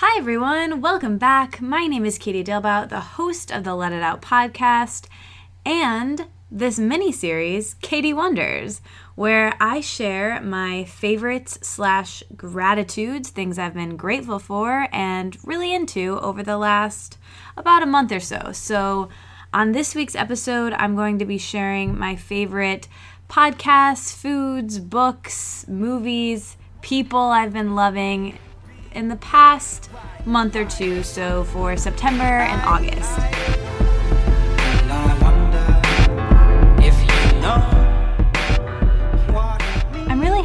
Hi, everyone. Welcome back. My name is Katie Dalebout, the host of the Let It Out podcast and this mini series, Katie Wonders, where I share my favorites slash gratitudes, things I've been grateful for and really into over the last about a month or so. So, on this week's episode, I'm going to be sharing my favorite podcasts, foods, books, movies, people I've been loving in the past month or two, so for September and August.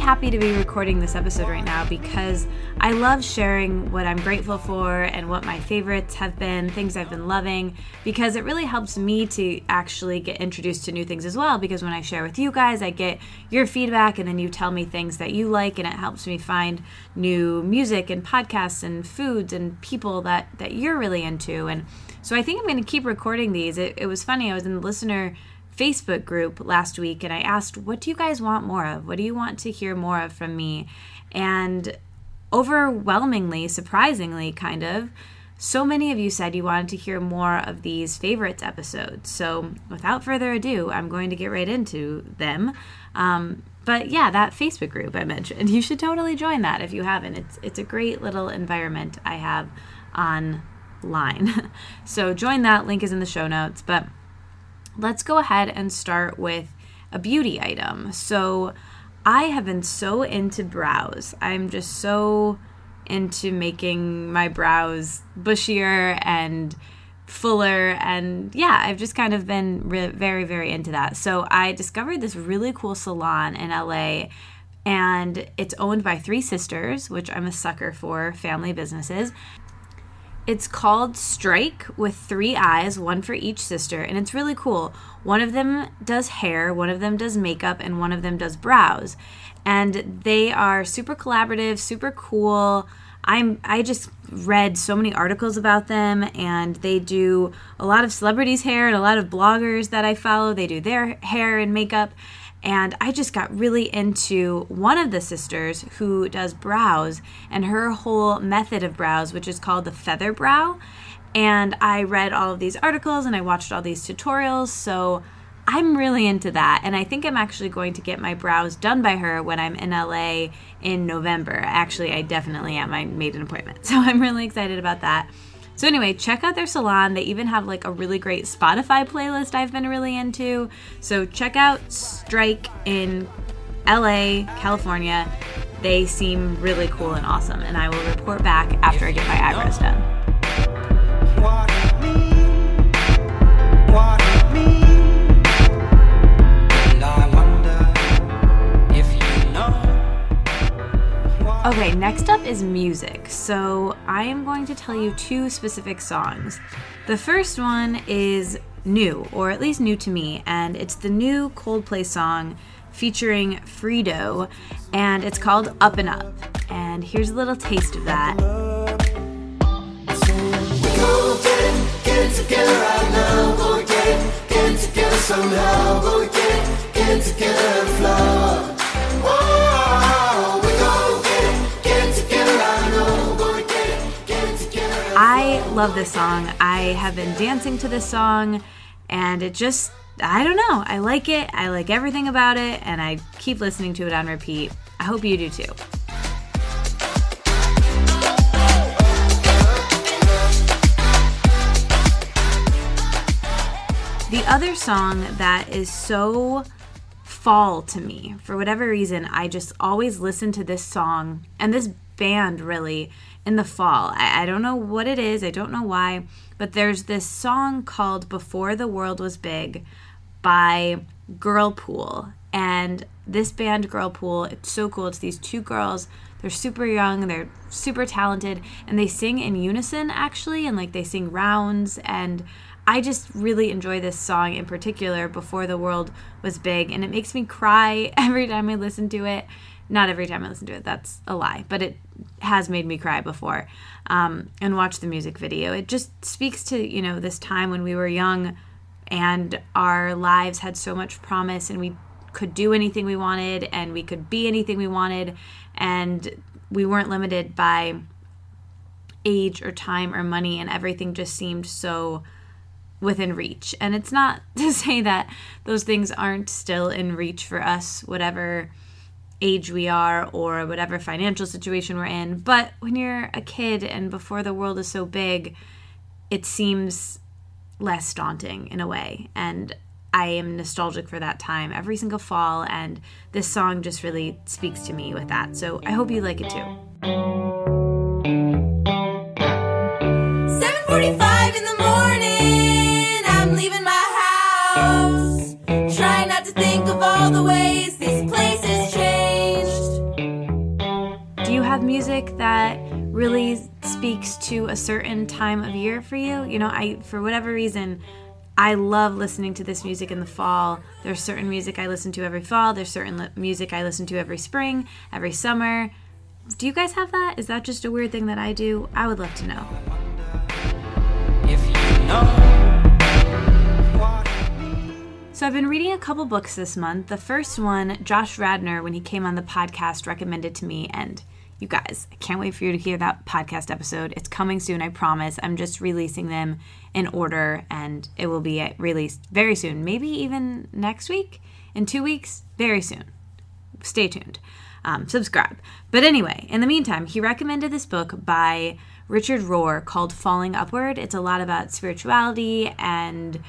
Happy to be recording this episode right now because I love sharing what I'm grateful for and what my favorites have been, things I've been loving, because it really helps me to actually get introduced to new things as well. Because when I share with you guys, I get your feedback and then you tell me things that you like, and it helps me find new music and podcasts and foods and people that, that you're really into. And so I think I'm going to keep recording these. It, it was funny, I was in the listener Facebook group last week and I asked, What do you guys want more of? What do you want to hear more of from me? And overwhelmingly, surprisingly, kind of, so many of you said you wanted to hear more of these favorites episodes. So without further ado, I'm going to get right into them. Um, but yeah, that Facebook group I mentioned, you should totally join that if you haven't. It's it's a great little environment I have online. so join that. Link is in the show notes. But let's go ahead and start with a beauty item. So, I have been so into brows. I'm just so into making my brows bushier and fuller and yeah i've just kind of been re- very very into that so i discovered this really cool salon in la and it's owned by three sisters which i'm a sucker for family businesses it's called Striiike with three eyes, one for each sister, and it's really cool. One of them does hair, one of them does makeup, and one of them does brows. And they are super collaborative, super cool. I'm I just read so many articles about them and they do a lot of celebrities' hair and a lot of bloggers that I follow. They do their hair and makeup and I just got really into one of the sisters who does brows and her whole method of brows, which is called the feather brow. And I read all of these articles and I watched all these tutorials. So I'm really into that. And I think I'm actually going to get my brows done by her when I'm in LA in November. Actually, I definitely am. I made an appointment. So I'm really excited about that. So anyway, check out their salon. They even have like a really great Spotify playlist I've been really into. So check out Striiike in LA, California. They seem really cool and awesome, and I will report back after I get my eyebrows done. Okay, next up is music. So I am going to tell you two specific songs. The first one is new, or at least new to me, and it's the new Coldplay song featuring Freedo, and it's called Up and Up. And here's a little taste of that. I love this song. I have been dancing to this song, and it just, I don't know. I like it. I like everything about it, and I keep listening to it on repeat. I hope you do too. The other song that is so fall to me, for whatever reason, I just always listen to this song and this band really in the fall. I, I don't know what it is, I don't know why, but there's this song called Before the World Was Big by Girlpool. And this band, Girlpool, it's so cool. It's these two girls. They're super young, they're super talented, and they sing in unison actually, and like they sing rounds. And I just really enjoy this song in particular, Before the World Was Big, and it makes me cry every time I listen to it not every time I listen to it, that's a lie, but it has made me cry before. Um, and watch the music video. It just speaks to, you know, this time when we were young and our lives had so much promise and we could do anything we wanted and we could be anything we wanted and we weren't limited by age or time or money, and everything just seemed so within reach. And it's not to say that those things aren't still in reach for us, whatever age we are or whatever financial situation we're in. But when you're a kid and before the world is so big, it seems less daunting in a way. And I am nostalgic for that time every single fall, and this song just really speaks to me with that. So I hope you like it too. 7:45 in the morning, I'm leaving my house, trying not to think of all the ways Music that really speaks to a certain time of year for you? You know, I for whatever reason I love listening to this music in the fall. There's certain music I listen to every fall. There's certain li- music I listen to every spring, every summer. Do you guys have that? Is that just a weird thing that I do? I would love to know. So I've been reading a couple books this month. The first one, Josh Radnor, when he came on the podcast, recommended to me, and you guys, I can't wait for you to hear that podcast episode. It's coming soon, I promise. I'm just releasing them in order and it will be released very soon. Maybe even next week, in two weeks, very soon. Stay tuned. Um, subscribe. But anyway, in the meantime, he recommended this book by Richard Rohr called Falling Upward. It's a lot about spirituality and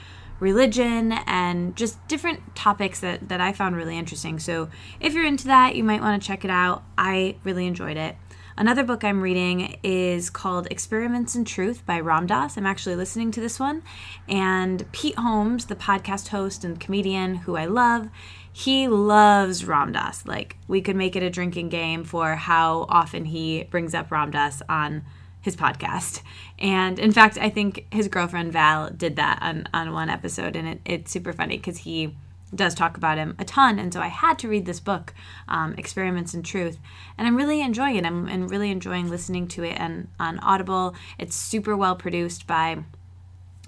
religion and just different topics that, that I found really interesting. So if you're into that, you might want to check it out. I really enjoyed it. Another book I'm reading is called Experiments in Truth by Ram Dass. I'm actually listening to this one. And Pete Holmes, the podcast host and comedian who I love, he loves Ram Dass. Like, we could make it a drinking game for how often he brings up Ram Dass on his podcast. And in fact, I think his girlfriend Val did that on, on one episode, and it, it's super funny because he does talk about him a ton. And so I had to read this book, um, Experiments in Truth, and I'm really enjoying it. I'm, I'm really enjoying listening to it and on Audible. It's super well produced by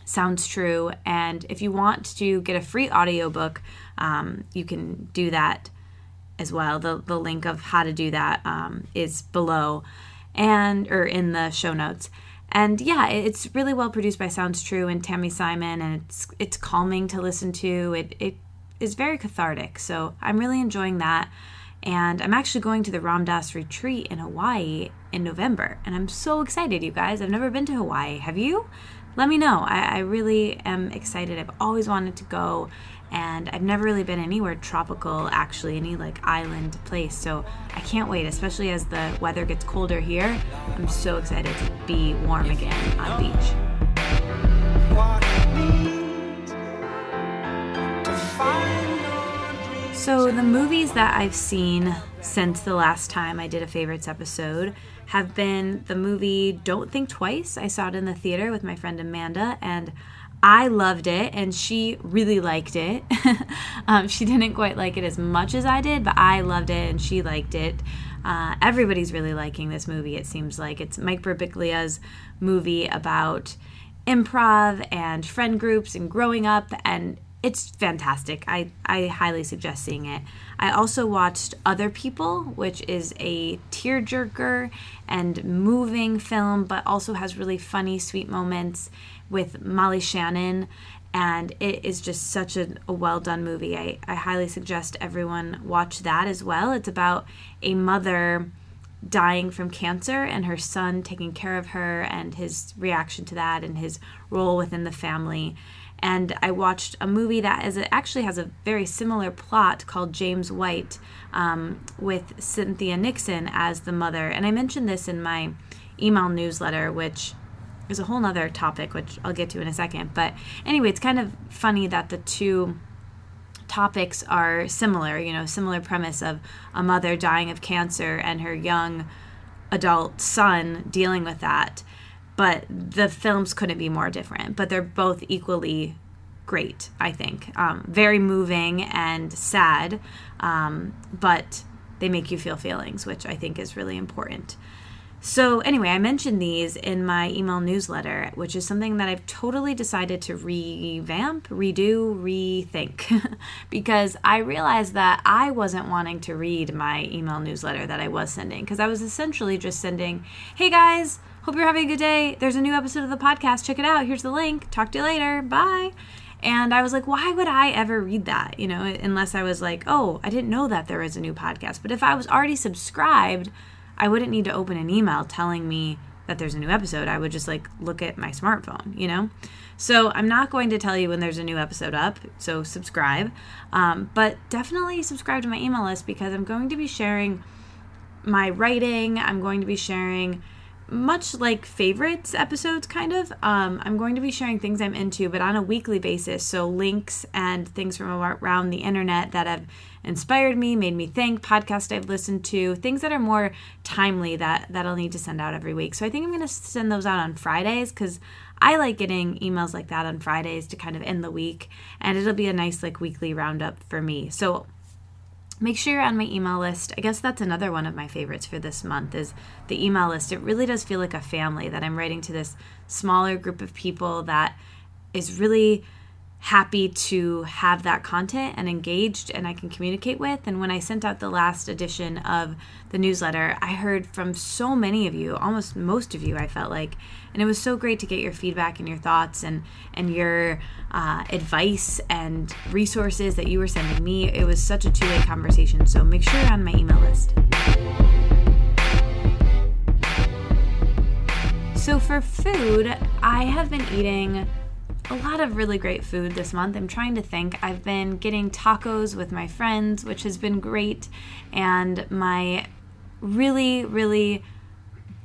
Sounds True. And if you want to get a free audiobook, um, you can do that as well. The, the link of how to do that um, is below and or in the show notes. And yeah, it's really well produced by Sounds True and Tami Simon, and it's it's calming to listen to. It it is very cathartic, so I'm really enjoying that. And I'm actually going to the Ram Dass retreat in Hawaii in November, and I'm so excited, you guys. I've never been to Hawaii. Have you? Let me know. I, I really am excited. I've always wanted to go and I've never really been anywhere tropical, actually, any like island place. So I can't wait, especially as the weather gets colder here. I'm so excited to be warm again on beach. So, the movies that I've seen since the last time I did a favorites episode have been the movie Don't Think Twice. I saw it in the theater with my friend Amanda, and I loved it and she really liked it. um, she didn't quite like it as much as I did, but I loved it and she liked it. Uh, everybody's really liking this movie, it seems like. It's Mike Birbiglia's movie about improv and friend groups and growing up, and it's fantastic. I, I highly suggest seeing it. I also watched Other People, which is a tearjerker and moving film, but also has really funny, sweet moments with Molly Shannon, and it is just such a, a well done movie. I, I highly suggest everyone watch that as well. It's about a mother dying from cancer and her son taking care of her and his reaction to that and his role within the family. And I watched a movie that is actually has a very similar plot called James White um, with Cynthia Nixon as the mother. And I mentioned this in my email newsletter, which is a whole nother topic, which I'll get to in a second. But anyway, it's kind of funny that the two topics are similar, you know, similar premise of a mother dying of cancer and her young adult son dealing with that. But the films couldn't be more different, but they're both equally great, I think. Um, very moving and sad, um, but they make you feel feelings, which I think is really important. So, anyway, I mentioned these in my email newsletter, which is something that I've totally decided to revamp, redo, rethink, because I realized that I wasn't wanting to read my email newsletter that I was sending, because I was essentially just sending, hey guys, Hope you're having a good day. There's a new episode of the podcast. Check it out. Here's the link. Talk to you later. Bye. And I was like, why would I ever read that? You know, unless I was like, oh, I didn't know that there was a new podcast. But if I was already subscribed, I wouldn't need to open an email telling me that there's a new episode. I would just like look at my smartphone, you know? So I'm not going to tell you when there's a new episode up, so subscribe. Um, but definitely subscribe to my email list because I'm going to be sharing my writing. I'm going to be sharing much like favorites episodes kind of. Um, i'm going to be sharing things i'm into but on a weekly basis. So links and things from around the internet that have inspired me made me think podcasts i've listened to things that are more timely that that i'll need to send out every week. So i think i'm going to send those out on fridays because I like getting emails like that on Fridays to kind of end the week, and it'll be a nice like weekly roundup for me. So make sure you're on my email list. I guess that's another one of my favorites for this month is the email list. It really does feel like a family that I'm writing to this smaller group of people that is really happy to have that content and engaged and I can communicate with. And when I sent out the last edition of the newsletter, I heard from so many of you, almost most of you, I felt like. And it was so great to get your feedback and your thoughts and, and your uh, advice and resources that you were sending me. It was such a two way conversation. So make sure you're on my email list. So for food, I have been eating a lot of really great food this month. I'm trying to think. I've been getting tacos with my friends, which has been great. And my really, really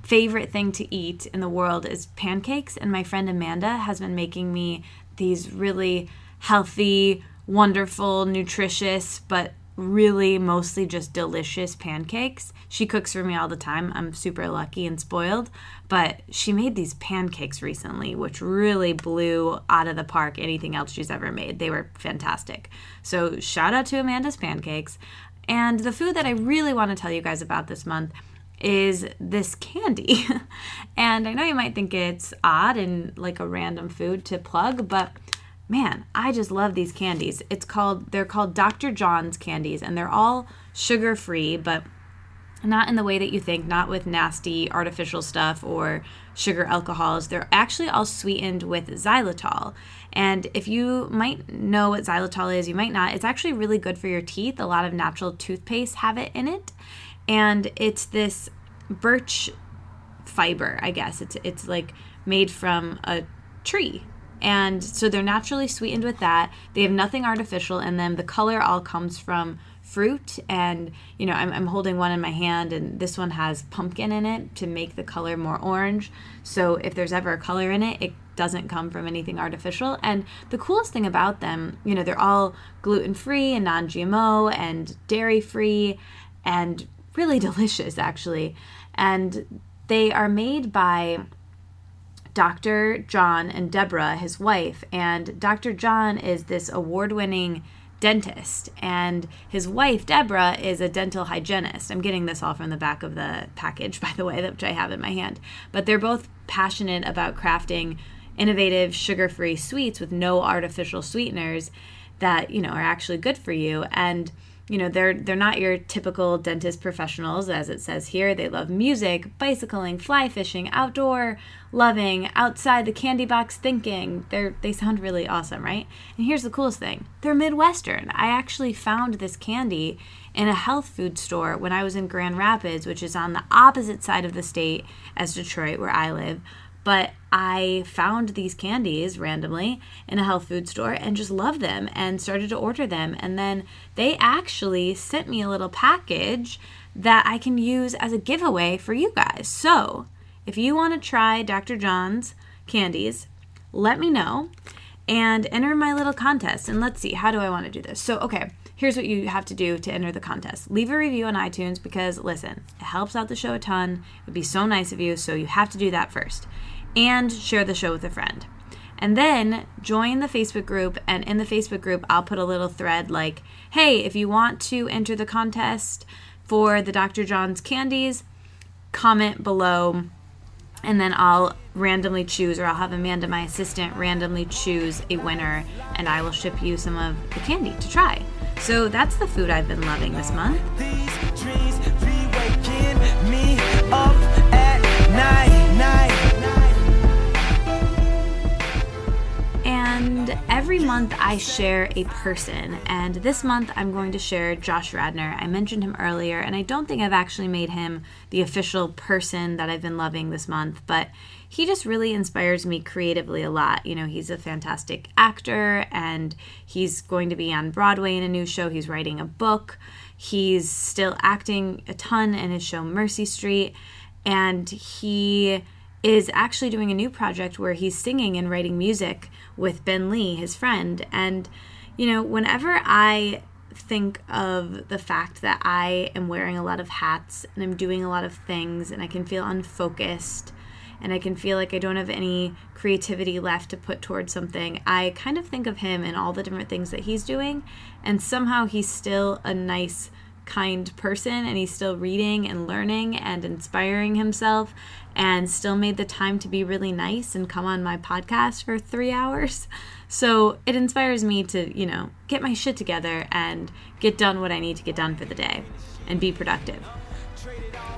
favorite thing to eat in the world is pancakes. And my friend Amanda has been making me these really healthy, wonderful, nutritious, but really mostly just delicious pancakes. She cooks for me all the time. I'm super lucky and spoiled. But she made these pancakes recently, which really blew out of the park anything else she's ever made. They were fantastic. So, shout out to Amanda's Pancakes. And the food that I really want to tell you guys about this month is this candy. and I know you might think it's odd and like a random food to plug, but man, I just love these candies. It's called they're called Dr. John's candies and they're all sugar-free, but not in the way that you think, not with nasty artificial stuff or sugar alcohols. They're actually all sweetened with xylitol. And if you might know what xylitol is, you might not. It's actually really good for your teeth. A lot of natural toothpaste have it in it. And it's this birch fiber, I guess. It's it's like made from a tree and so they're naturally sweetened with that. They have nothing artificial in them. The color all comes from fruit. And, you know, I'm, I'm holding one in my hand, and this one has pumpkin in it to make the color more orange. So if there's ever a color in it, it doesn't come from anything artificial. And the coolest thing about them, you know, they're all gluten free and non GMO and dairy free and really delicious, actually. And they are made by Dr. John and Deborah, his wife. And Dr. John is this award winning dentist, and his wife, Deborah, is a dental hygienist. I'm getting this all from the back of the package, by the way, which I have in my hand. But they're both passionate about crafting innovative sugar free sweets with no artificial sweeteners that, you know, are actually good for you. And you know they're they're not your typical dentist professionals as it says here. They love music bicycling fly fishing outdoor loving outside the candy box thinking. They're they sound really awesome right? And here's the coolest thing. They're midwestern. I actually found this candy in a health food store when i was in grand rapids which is on the opposite side of the state as detroit where i live but I found these candies randomly in a health food store and just loved them and started to order them. And then they actually sent me a little package that I can use as a giveaway for you guys. So if you want to try Dr. John's candies, let me know and enter my little contest. And let's see, how do I want to do this? So, okay, here's what you have to do to enter the contest leave a review on iTunes because, listen, it helps out the show a ton. It would be so nice of you. So, you have to do that first and share the show with a friend. And then join the Facebook group. And in the Facebook group, I'll put a little thread like, hey, if you want to enter the contest for the Dr. John's candies, comment below. And then I'll randomly choose, or I'll have Amanda, my assistant, randomly choose a winner, and I will ship you some of the candy to try. So that's the food I've been loving this month. These dreams, night, night. Month, I share a person, and this month I'm going to share Josh Radnor. I mentioned him earlier, and I don't think I've actually made him the official person that I've been loving this month, but he just really inspires me creatively a lot. You know, he's a fantastic actor, and he's going to be on Broadway in a new show. He's writing a book. He's still acting a ton in his show Mercy Street, and he is actually doing a new project where he's singing and writing music with Ben Lee, his friend. And, you know, whenever I think of the fact that I am wearing a lot of hats and I'm doing a lot of things and I can feel unfocused and I can feel like I don't have any creativity left to put towards something, I kind of think of him and all the different things that he's doing. And somehow he's still a nice, kind person and he's still reading and learning and inspiring himself and still made the time to be really nice and come on my podcast for three hours. So it inspires me to, you know, get my shit together and get done what I need to get done for the day and be productive.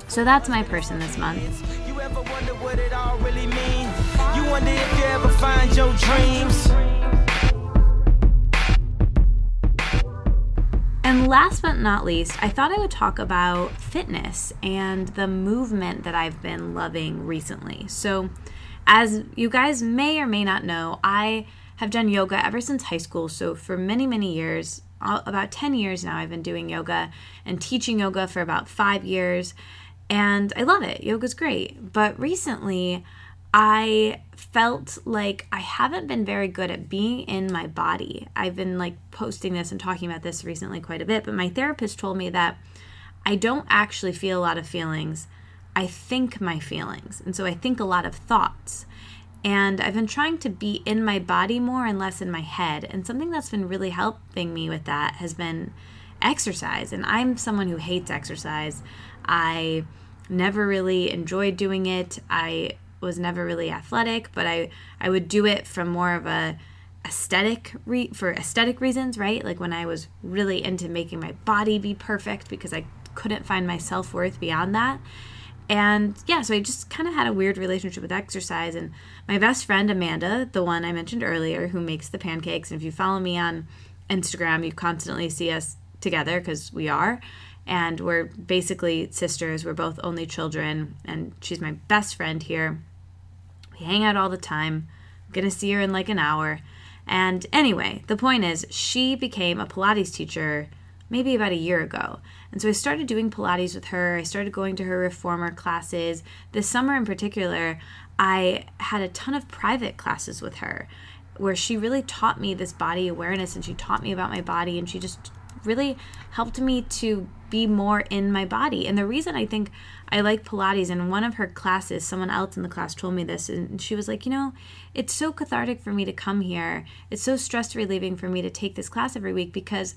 So that's my person this month. You ever wonder what it all really means? You wonder if you ever find your dreams. And last but not least, I thought I would talk about fitness and the movement that I've been loving recently. So, as you guys may or may not know, I have done yoga ever since high school. So, for many, many years, about 10 years now, I've been doing yoga and teaching yoga for about five years. And I love it. Yoga's great. But recently, I felt like I haven't been very good at being in my body. I've been like posting this and talking about this recently quite a bit, but my therapist told me that I don't actually feel a lot of feelings. I think my feelings. And so I think a lot of thoughts. And I've been trying to be in my body more and less in my head. And something that's been really helping me with that has been exercise. And I'm someone who hates exercise. I never really enjoyed doing it. I was never really athletic, but I I would do it from more of a aesthetic re- for aesthetic reasons, right? Like when I was really into making my body be perfect because I couldn't find my self-worth beyond that. And yeah, so I just kind of had a weird relationship with exercise and my best friend Amanda, the one I mentioned earlier who makes the pancakes and if you follow me on Instagram, you constantly see us together because we are and we're basically sisters. We're both only children and she's my best friend here hang out all the time. I'm going to see her in like an hour. And anyway, the point is, she became a Pilates teacher maybe about a year ago. And so I started doing Pilates with her. I started going to her reformer classes. This summer in particular, I had a ton of private classes with her where she really taught me this body awareness and she taught me about my body and she just really helped me to be more in my body. And the reason I think I like Pilates, and one of her classes, someone else in the class told me this, and she was like, you know, it's so cathartic for me to come here. It's so stress relieving for me to take this class every week because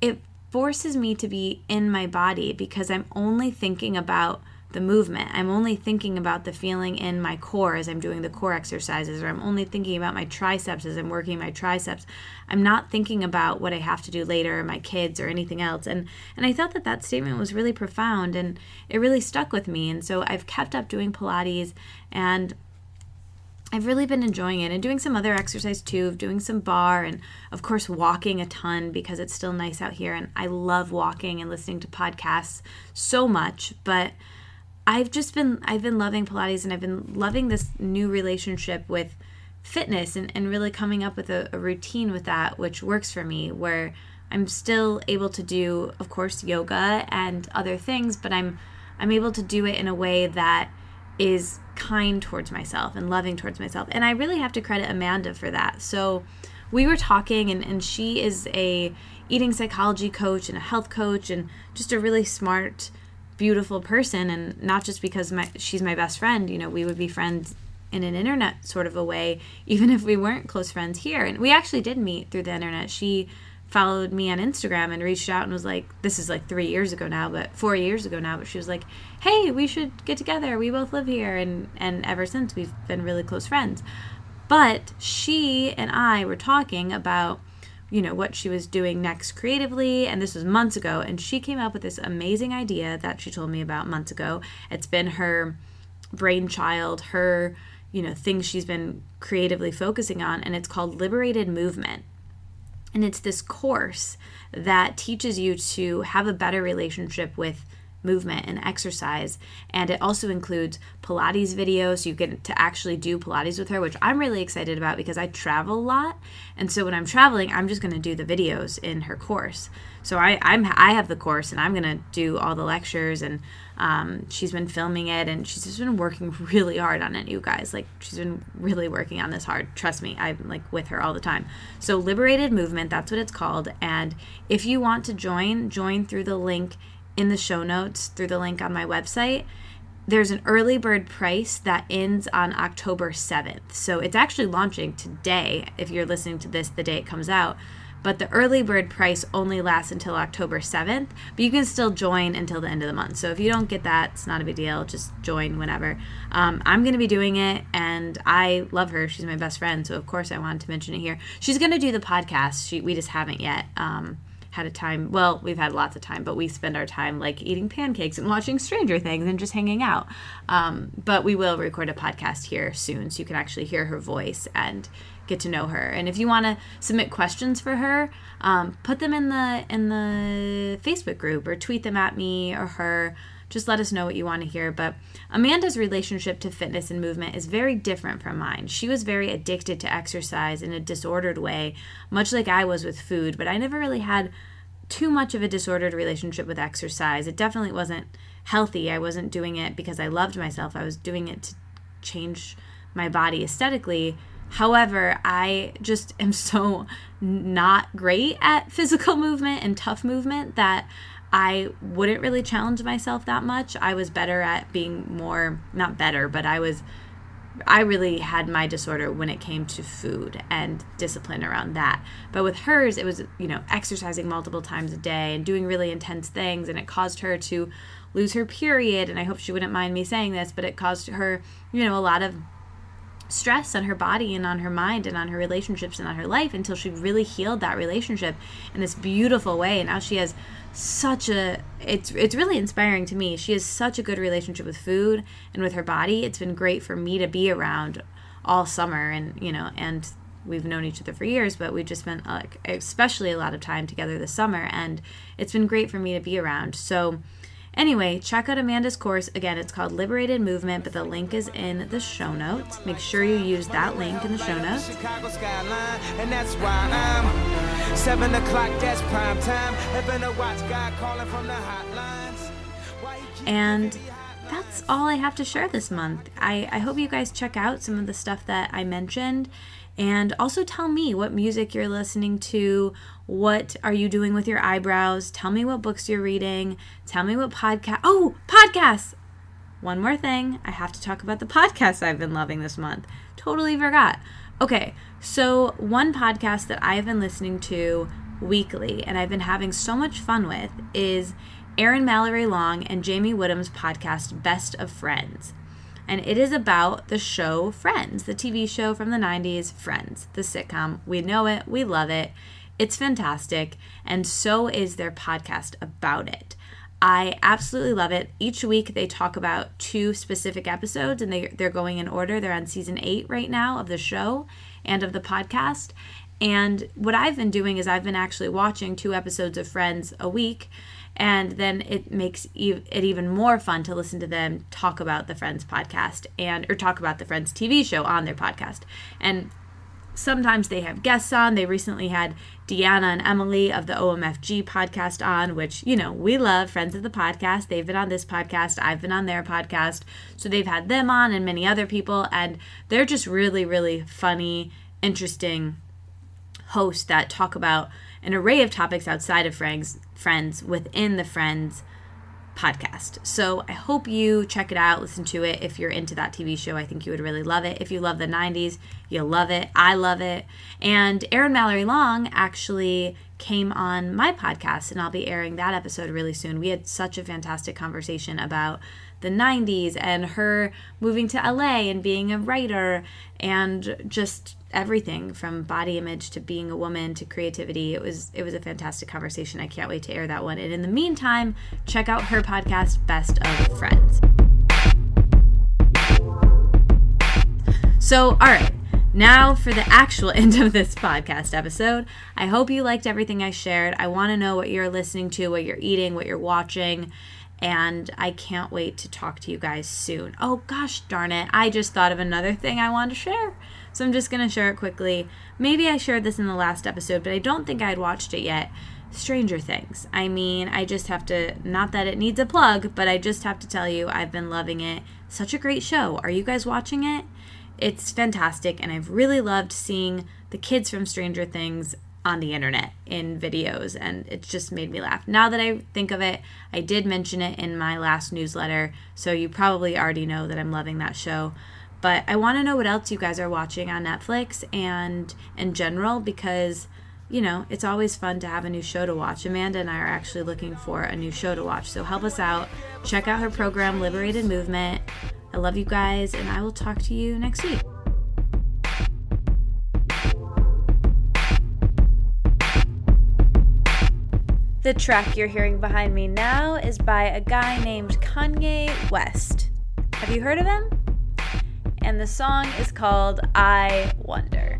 it forces me to be in my body because I'm only thinking about the movement. I'm only thinking about the feeling in my core as I'm doing the core exercises, or I'm only thinking about my triceps as I'm working my triceps. I'm not thinking about what I have to do later, or my kids, or anything else. And and I thought that that statement was really profound, and it really stuck with me. And so I've kept up doing Pilates, and I've really been enjoying it and doing some other exercise too, of doing some bar and of course walking a ton because it's still nice out here and I love walking and listening to podcasts so much, but I've just been I've been loving Pilates and I've been loving this new relationship with fitness and, and really coming up with a, a routine with that which works for me where I'm still able to do of course yoga and other things but I'm I'm able to do it in a way that is kind towards myself and loving towards myself. And I really have to credit Amanda for that. So we were talking and, and she is a eating psychology coach and a health coach and just a really smart beautiful person and not just because my, she's my best friend you know we would be friends in an internet sort of a way even if we weren't close friends here. And we actually did meet through the internet. She followed me on instagram and reached out and was like this is like three years ago now but four years ago now but she was like hey we should get together. We both live here. And and ever since we've been really close friends. But she and i were talking about you know what she was doing next creatively and this was months ago and she came up with this amazing idea that she told me about months ago it's been her brainchild her you know, things she's been creatively focusing on, and it's called Liberated Movement. And it's this course that teaches you to have a better relationship with movement and exercise. And it also includes Pilates videos. You get to actually do Pilates with her, which I'm really excited about because I travel a lot. And so when I'm traveling, I'm just going to do the videos in her course. So I, I'm I have the course and I'm going to do all the lectures and um, she's been filming it and she's just been working really hard on it, you guys. Like she's been really working on this hard. Trust me, I'm like with her all the time. So Liberated Movement, that's what it's called. And if you want to join, join through the link in the show notes through the link on my website. There's an early bird price that ends on October 7th. So it's actually launching today if you're listening to this the day it comes out. But the early bird price only lasts until October 7th, but you can still join until the end of the month. So if you don't get that, it's not a big deal. Just join whenever. Um, I'm going to be doing it, and I love her. She's my best friend. So of course, I wanted to mention it here. She's going to do the podcast. She, we just haven't yet. Um, had a time well we've had lots of time but we spend our time like eating pancakes and watching stranger things and just hanging out. Um, but we will record a podcast here soon so you can actually hear her voice and get to know her. And if you want to submit questions for her um, put them in the in the facebook group or tweet them at me or her. Just let us know what you want to hear. But Amanda's relationship to fitness and movement is very different from mine. She was very addicted to exercise in a disordered way, much like I was with food, but I never really had too much of a disordered relationship with exercise. It definitely wasn't healthy. I wasn't doing it because I loved myself, I was doing it to change my body aesthetically. However, I just am so not great at physical movement and tough movement that I wouldn't really challenge myself that much. I was better at being more, not better, but I was I really had my disorder when it came to food and discipline around that. But with hers, it was, you know, exercising multiple times a day and doing really intense things. And it caused her to lose her period. And I hope she wouldn't mind me saying this, but it caused her, you know, a lot of stress on her body and on her mind and on her relationships and on her life until she really healed that relationship in this beautiful way. And now she has such a it's it's really inspiring to me. She has such a good relationship with food and with her body. It's been great for me to be around all summer and you know and we've known each other for years, but we've just spent like especially a lot of time together this summer and it's been great for me to be around. So Anyway, check out Amanda's course. Again, it's called Liberated Movement, but the link is in the show notes. Make sure you use that link in the show notes. Seven o'clock, that's prime time. watch God calling from the hotlines. And that's all I have to share this month. I, I hope you guys check out some of the stuff that I mentioned and also tell me what music you're listening to. What are you doing with your eyebrows? Tell me what books you're reading. Tell me what podcast. Oh, podcasts! One more thing. I have to talk about the podcasts I've been loving this month. Totally forgot. Okay, so one podcast that I've been listening to weekly and I've been having so much fun with is Erin Mallory Long and Jamie Woodham's podcast, Best of Friends and it is about the show Friends, the TV show from the 90s, Friends, the sitcom. We know it, we love it. It's fantastic, and so is their podcast about it. I absolutely love it. Each week they talk about two specific episodes and they they're going in order. They're on season 8 right now of the show and of the podcast. And what I've been doing is I've been actually watching two episodes of Friends a week and then it makes it even more fun to listen to them talk about the Friends podcast and or talk about the Friends TV show on their podcast. And sometimes they have guests on. They recently had Deanna and Emily of the OMFG podcast on, which, you know, we love friends of the podcast. They've been on this podcast. I've been on their podcast. So they've had them on and many other people. And they're just really, really funny, interesting hosts that talk about an array of topics outside of friends friends within the friends podcast. So I hope you check it out, listen to it. If you're into that TV show, I think you would really love it. If you love the 90s, you'll love it. I love it. And Erin Mallory Long actually came on my podcast, and I'll be airing that episode really soon. We had such a fantastic conversation about the 90s and her moving to LA and being a writer and just everything from body image to being a woman to creativity. It was it was a fantastic conversation. I can't wait to air that one. And in the meantime, check out her podcast Best of Friends. So, all right. Now, for the actual end of this podcast episode, I hope you liked everything I shared. I want to know what you're listening to, what you're eating, what you're watching, and I can't wait to talk to you guys soon. Oh, gosh darn it. I just thought of another thing I wanted to share. So I'm just going to share it quickly. Maybe I shared this in the last episode, but I don't think I'd watched it yet. Stranger Things. I mean, I just have to, not that it needs a plug, but I just have to tell you, I've been loving it. Such a great show. Are you guys watching it? It's fantastic, and I've really loved seeing the kids from Stranger Things on the internet in videos, and it just made me laugh. Now that I think of it, I did mention it in my last newsletter, so you probably already know that I'm loving that show. But I want to know what else you guys are watching on Netflix and in general because, you know, it's always fun to have a new show to watch. Amanda and I are actually looking for a new show to watch, so help us out. Check out her program, Liberated Movement. I love you guys, and I will talk to you next week. The track you're hearing behind me now is by a guy named Kanye West. Have you heard of him? And the song is called I Wonder.